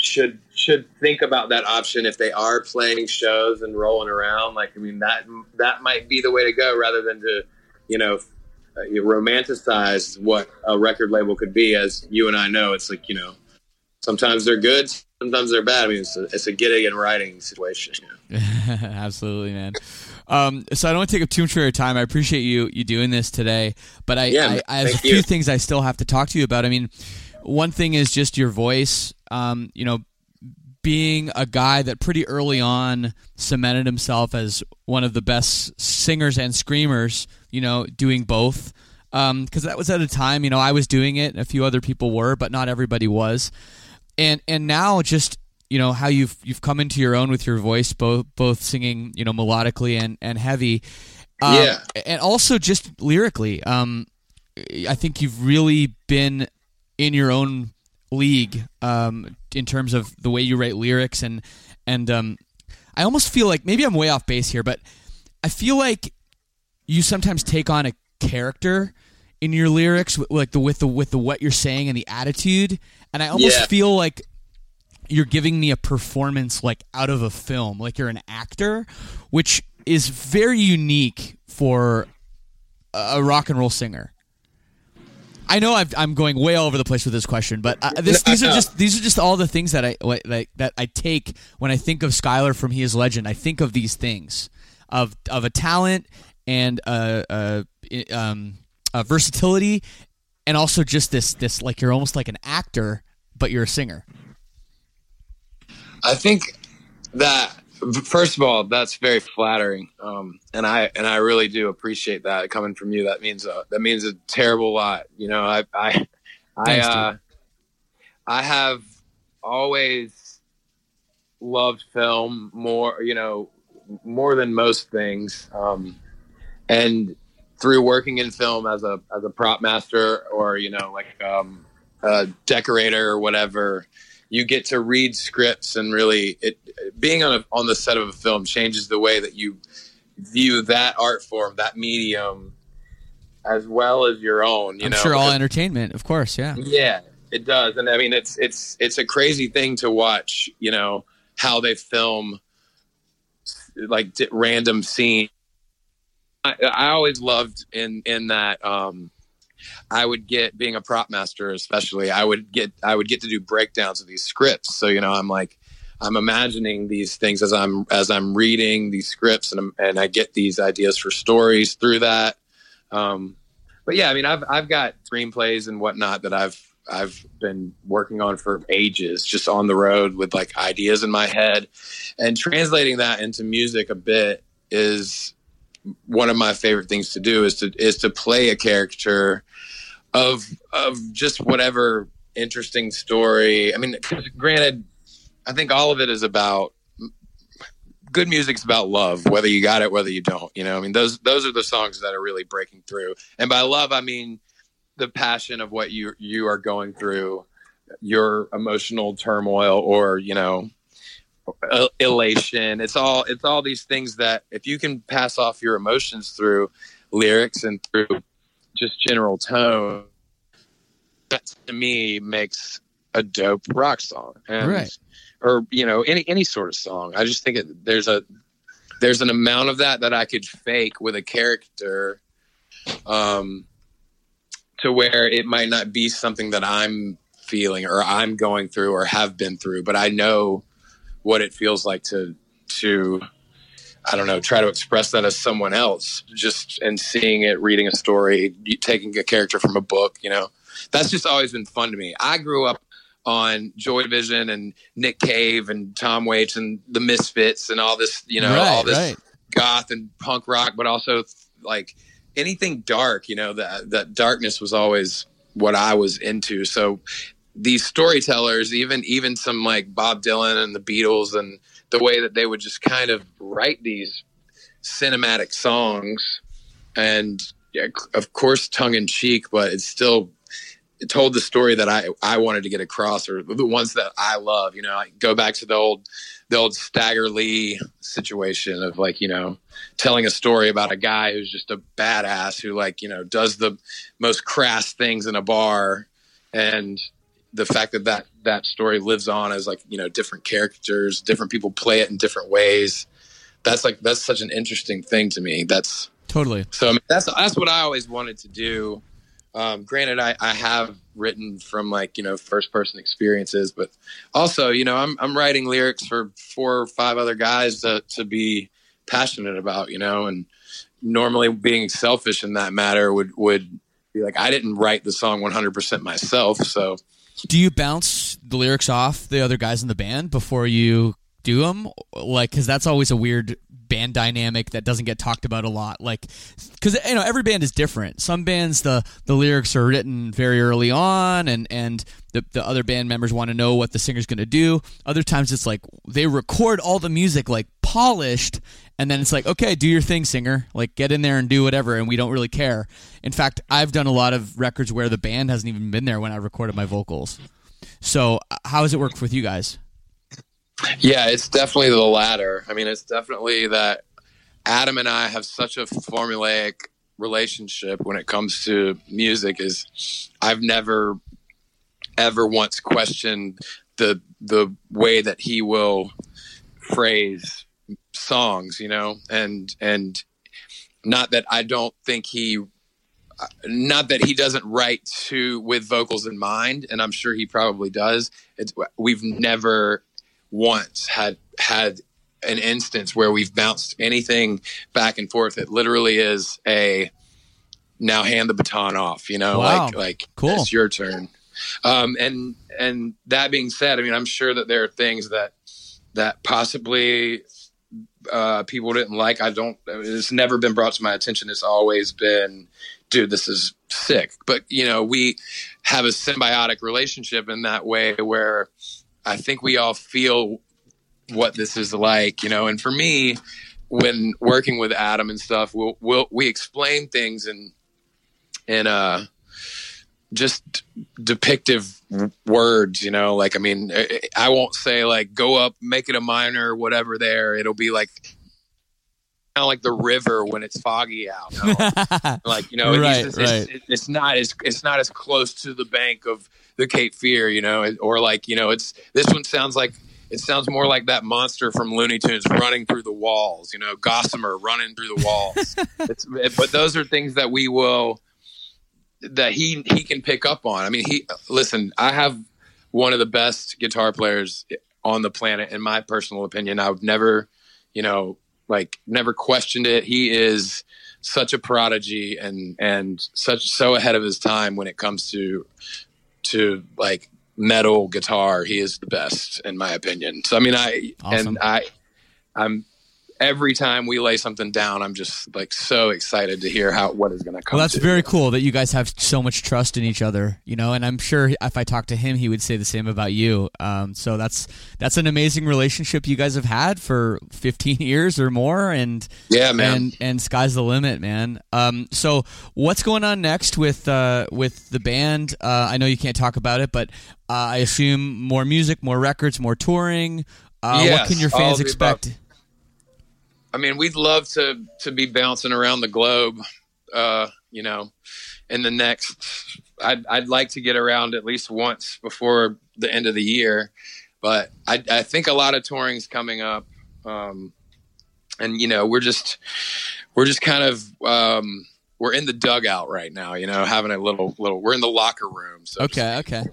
should should think about that option if they are playing shows and rolling around like i mean that that might be the way to go rather than to you know uh, you romanticize what a record label could be as you and i know it's like you know sometimes they're good sometimes they're bad i mean it's a, it's a getting and writing situation you know? Absolutely, man. Um, so I don't want to take up too much of your time. I appreciate you you doing this today, but I Yeah, I, I have a few you. things I still have to talk to you about. I mean, one thing is just your voice. Um, you know, being a guy that pretty early on cemented himself as one of the best singers and screamers. You know, doing both. Because that was at a time, you know, I was doing it, a few other people were, but not everybody was and and now just you know how you've you've come into your own with your voice both both singing you know melodically and and heavy um, Yeah. and also just lyrically um i think you've really been in your own league um in terms of the way you write lyrics and and um i almost feel like maybe i'm way off base here but i feel like you sometimes take on a character in your lyrics like the with the with the what you're saying and the attitude and i almost Yeah. feel like you're giving me a performance like out of a film like you're an actor which is very unique for a a rock and roll singer I know I've, I'm going way all over the place with this question, but uh, this, these are just these are just all the things that I like, that I take when I think of Schuylar from He Is Legend. I think of these things of of a talent and a, a, um, a versatility, and also just this this like you're almost like an actor, but you're a singer. I think that first of all, that's very flattering, um, and I and I really do appreciate that coming from you. That means a, that means a terrible lot. You know, I I I, uh, I have always loved film more. You know, more than most things, um, and through working in film as a as a prop master or you know like um, a decorator or whatever you get to read scripts and really it being on a, on the set of a film changes the way that you view that art form, that medium, as well as your own. You I'm know, sure all entertainment, of course, yeah. yeah, it does, and I mean it's it's it's a crazy thing to watch. You know how they film like random scene. I, I always loved in in that. Um, I would get being a prop master, especially. I would get I would get to do breakdowns of these scripts. So you know, I'm like, I'm imagining these things as I'm as I'm reading these scripts, and I'm, and I get these ideas for stories through that. Um, but yeah, I mean, I've I've got screenplays and whatnot that I've I've been working on for ages, just on the road with like ideas in my head, and translating that into music a bit is one of my favorite things to do is to is to play a character of of just whatever interesting story. I mean, granted, I think all of it is about good music's about love, whether you got it, whether you don't. You know, I mean, those those are the songs that are really breaking through. And by love, I mean the passion of what you you are going through, your emotional turmoil, or you know, el- elation. It's all it's all these things that if you can pass off your emotions through lyrics and through just general tone, that to me makes a dope rock song. And, Right. Or you know any any sort of song. I just think it, there's a there's an amount of that that I could fake with a character, um, to where it might not be something that I'm feeling or I'm going through or have been through, but I know what it feels like to to I don't know try to express that as someone else just and seeing it reading a story taking a character from a book you know? That's just always been fun to me. I grew up on Joy Division and Nick Cave and Tom Waits and the Misfits and all this you know Right, all this right. goth and punk rock but also like anything dark you know that that darkness was always what I was into. So these storytellers, even even some like Bob Dylan and the Beatles, and the way that they would just kind of write these cinematic songs, and yeah, of course tongue in cheek, but it's still it told the story that I I wanted to get across, or the ones that I love. You know, I go back to the old the old Stagger Lee situation of like you know telling a story about a guy who's just a badass who like you know does the most crass things in a bar and the fact that that that story lives on as like you know different characters different people play it in different ways. That's like that's such an interesting thing to me. That's Totally. so I mean, that's that's what i always wanted to do. Um, granted I, I have written from like you know first person experiences but also you know i'm, I'm writing lyrics for four or five other guys to, to be passionate about you know and normally being selfish in that matter would would be like i didn't write the song 100% myself. So Do you bounce the lyrics off the other guys in the band before you do them? Like, because that's always a weird band dynamic that doesn't get talked about a lot. Like, because you know every band is different. Some bands the the lyrics are written very early on, and and the the other band members want to know what the singer's going to do. Other times it's like they record all the music like polished, and then it's like, okay, do your thing, singer. Like, get in there and do whatever, and we don't really care. In fact, I've done a lot of records where the band hasn't even been there when I recorded my vocals. So, how has it worked with you guys? Yeah, it's definitely the latter. I mean, it's definitely that Adam and I have such a formulaic relationship when it comes to music is I've never ever once questioned the the way that he will phrase songs, you know, and and not that I don't think he not that he doesn't write to with vocals in mind, and I'm sure he probably does. It's, we've never once had had an instance where we've bounced anything back and forth. It literally is a now hand the baton off. You know, Wow. like like Cool. it's your turn. Um, and and that being said, I mean, I'm sure that there are things that that possibly uh, people didn't like. I don't. It's never been brought to my attention. It's always been, dude, this is sick. But you know, we have a symbiotic relationship in that way where I think we all feel what this is like. You know, and for me, when working with Adam and stuff, we'll, we'll we explain things and and uh just depictive words, you know, like, I mean, I- won't say like go up, make it a minor, whatever there. It'll be like kind of like the river when it's foggy out. you know? like, you know, it's, Right, it's, right. It's, it's not as, it's not as close to the bank of the Cape Fear, you know, or like, you know, it's, this one sounds like, it sounds more like that monster from Looney Tunes running through the walls, you know, Gossamer running through the walls. it's, but those are things that we will, that he he can pick up on. I mean, he listen. I have one of the best guitar players on the planet, in my personal opinion. I've never, you know, like never questioned it. He is such a prodigy and and such so ahead of his time when it comes to to like metal guitar. He is the best in my opinion. So I mean, I Awesome. and I I'm every time we lay something down, I'm just like so excited to hear how what is going to come. Well, that's to. very cool that you guys have so much trust in each other, you know. And I'm sure if I talked to him, he would say the same about you. Um, so that's that's an amazing relationship you guys have had for 15 years or more, and Yeah, man. and and sky's the limit, man. Um, so what's going on next with uh, with the band? Uh, I know you can't talk about it, but uh, I assume more music, more records, more touring. Uh, what can your fans expect? I mean, we'd love to to be bouncing around the globe. Uh, you know, in the next, I'd I'd like to get around at least once before the end of the year, but I I think a lot of touring's coming up, um, and you know, we're just we're just kind of um, we're in the dugout right now. You know, having a little little we're in the locker room. So Okay, okay.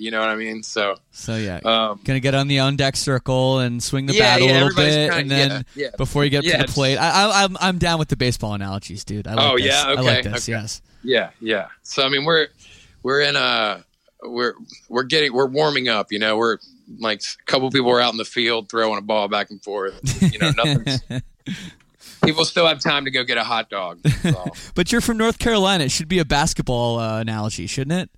You know what I mean. So So yeah, um, gonna get on the on deck circle and swing the Yeah, bat a yeah, little bit, kinda- and then yeah, before you get to the plate, I, I, I'm I'm down with the baseball analogies, dude. I like Oh, this. yeah? I like this. okay. Yes. Yeah, yeah. So I mean, we're we're in a we're we're getting we're warming up. You know, we're like a couple people are out in the field throwing a ball back and forth. You know, nothing's. people still have time to go get a hot dog. all. But you're from North Carolina. It should be a basketball uh, analogy, shouldn't it?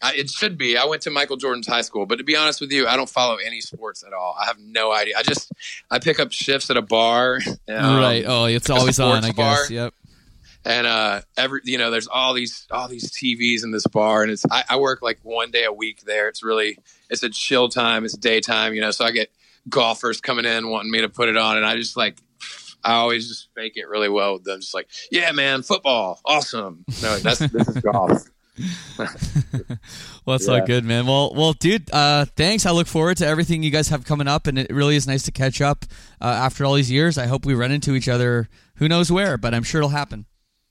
I, it should be. I went to Michael Jordan's high school, but to be honest with you, I don't follow any sports at all. I have no idea. I just I pick up shifts at a bar. um, right. Oh, it's always on. I guess. bar. Yep. and uh every you know there's all these all these tvs in this bar and it's I, I work like one day a week there it's really it's a chill time it's daytime you know so i get golfers coming in wanting me to put it on and i just like i always just fake it really well with them just like yeah man football awesome no that's this is golf Well, it's all good, man. Well, well, dude. Uh, thanks. I look forward to everything you guys have coming up, and it really is nice to catch up uh, after all these years. I hope we run into each other. Who knows where, but I'm sure it'll happen.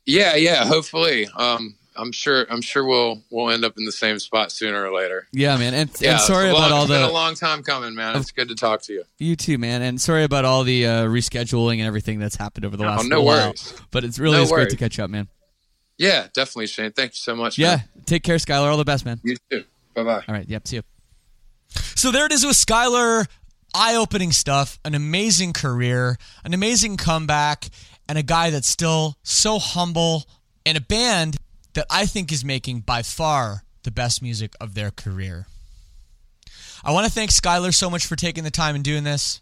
yeah yeah hopefully um i'm sure i'm sure we'll we'll end up in the same spot sooner or later Yeah, man. And, yeah and sorry long, about all it's been a long time coming man it's good to talk to you You too, man. And sorry about all the uh, rescheduling and everything that's happened over the No, last no little while. worries. But it's really No is great to catch up, man. Yeah definitely shane thank you so much Yeah. man. Take care, Schuylar. All the best, man. you too bye-bye All right. Yep. See you. So there it is with Schuylar. Eye opening stuff, an amazing career, an amazing comeback, and a guy that's still so humble, and a band that I think is making by far the best music of their career. I want to thank Schuylar so much for taking the time and doing this.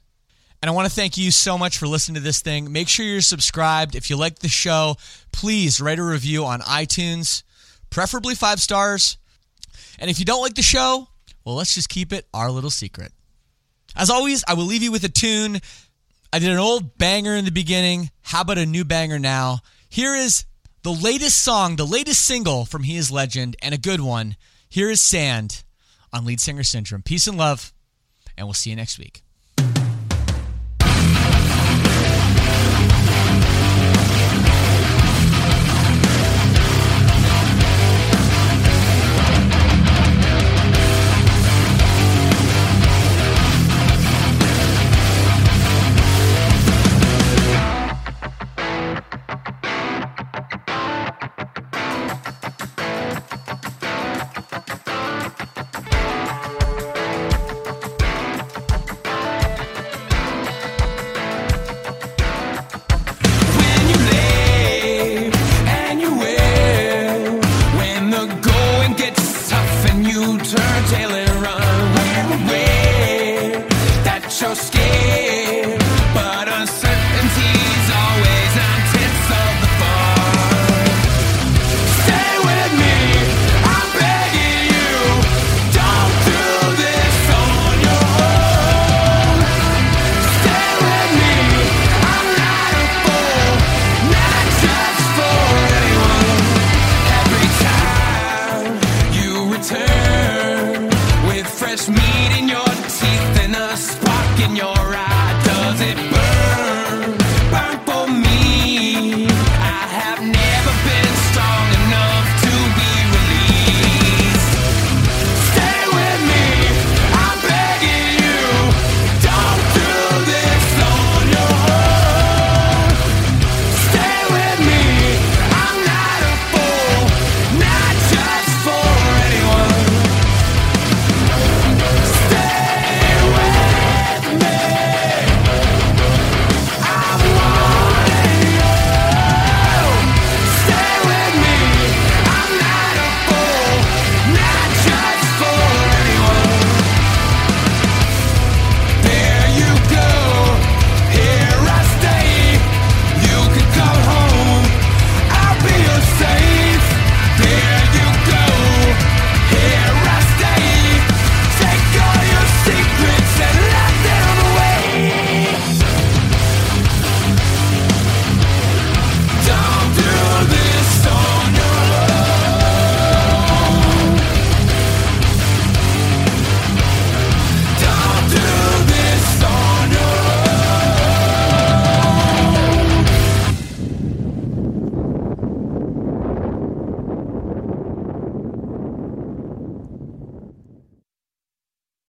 And I want to thank you so much for listening to this thing. Make sure you're subscribed. If you like the show, please write a review on iTunes, preferably five stars. And if you don't like the show, well, let's just keep it our little secret. As always, I will leave you with a tune. I did an old banger in the beginning. How about a new banger now? Here is the latest song, the latest single from He Is Legend, and a good one. Here is Sand on Lead Singer Syndrome. Peace and love, and we'll see you next week.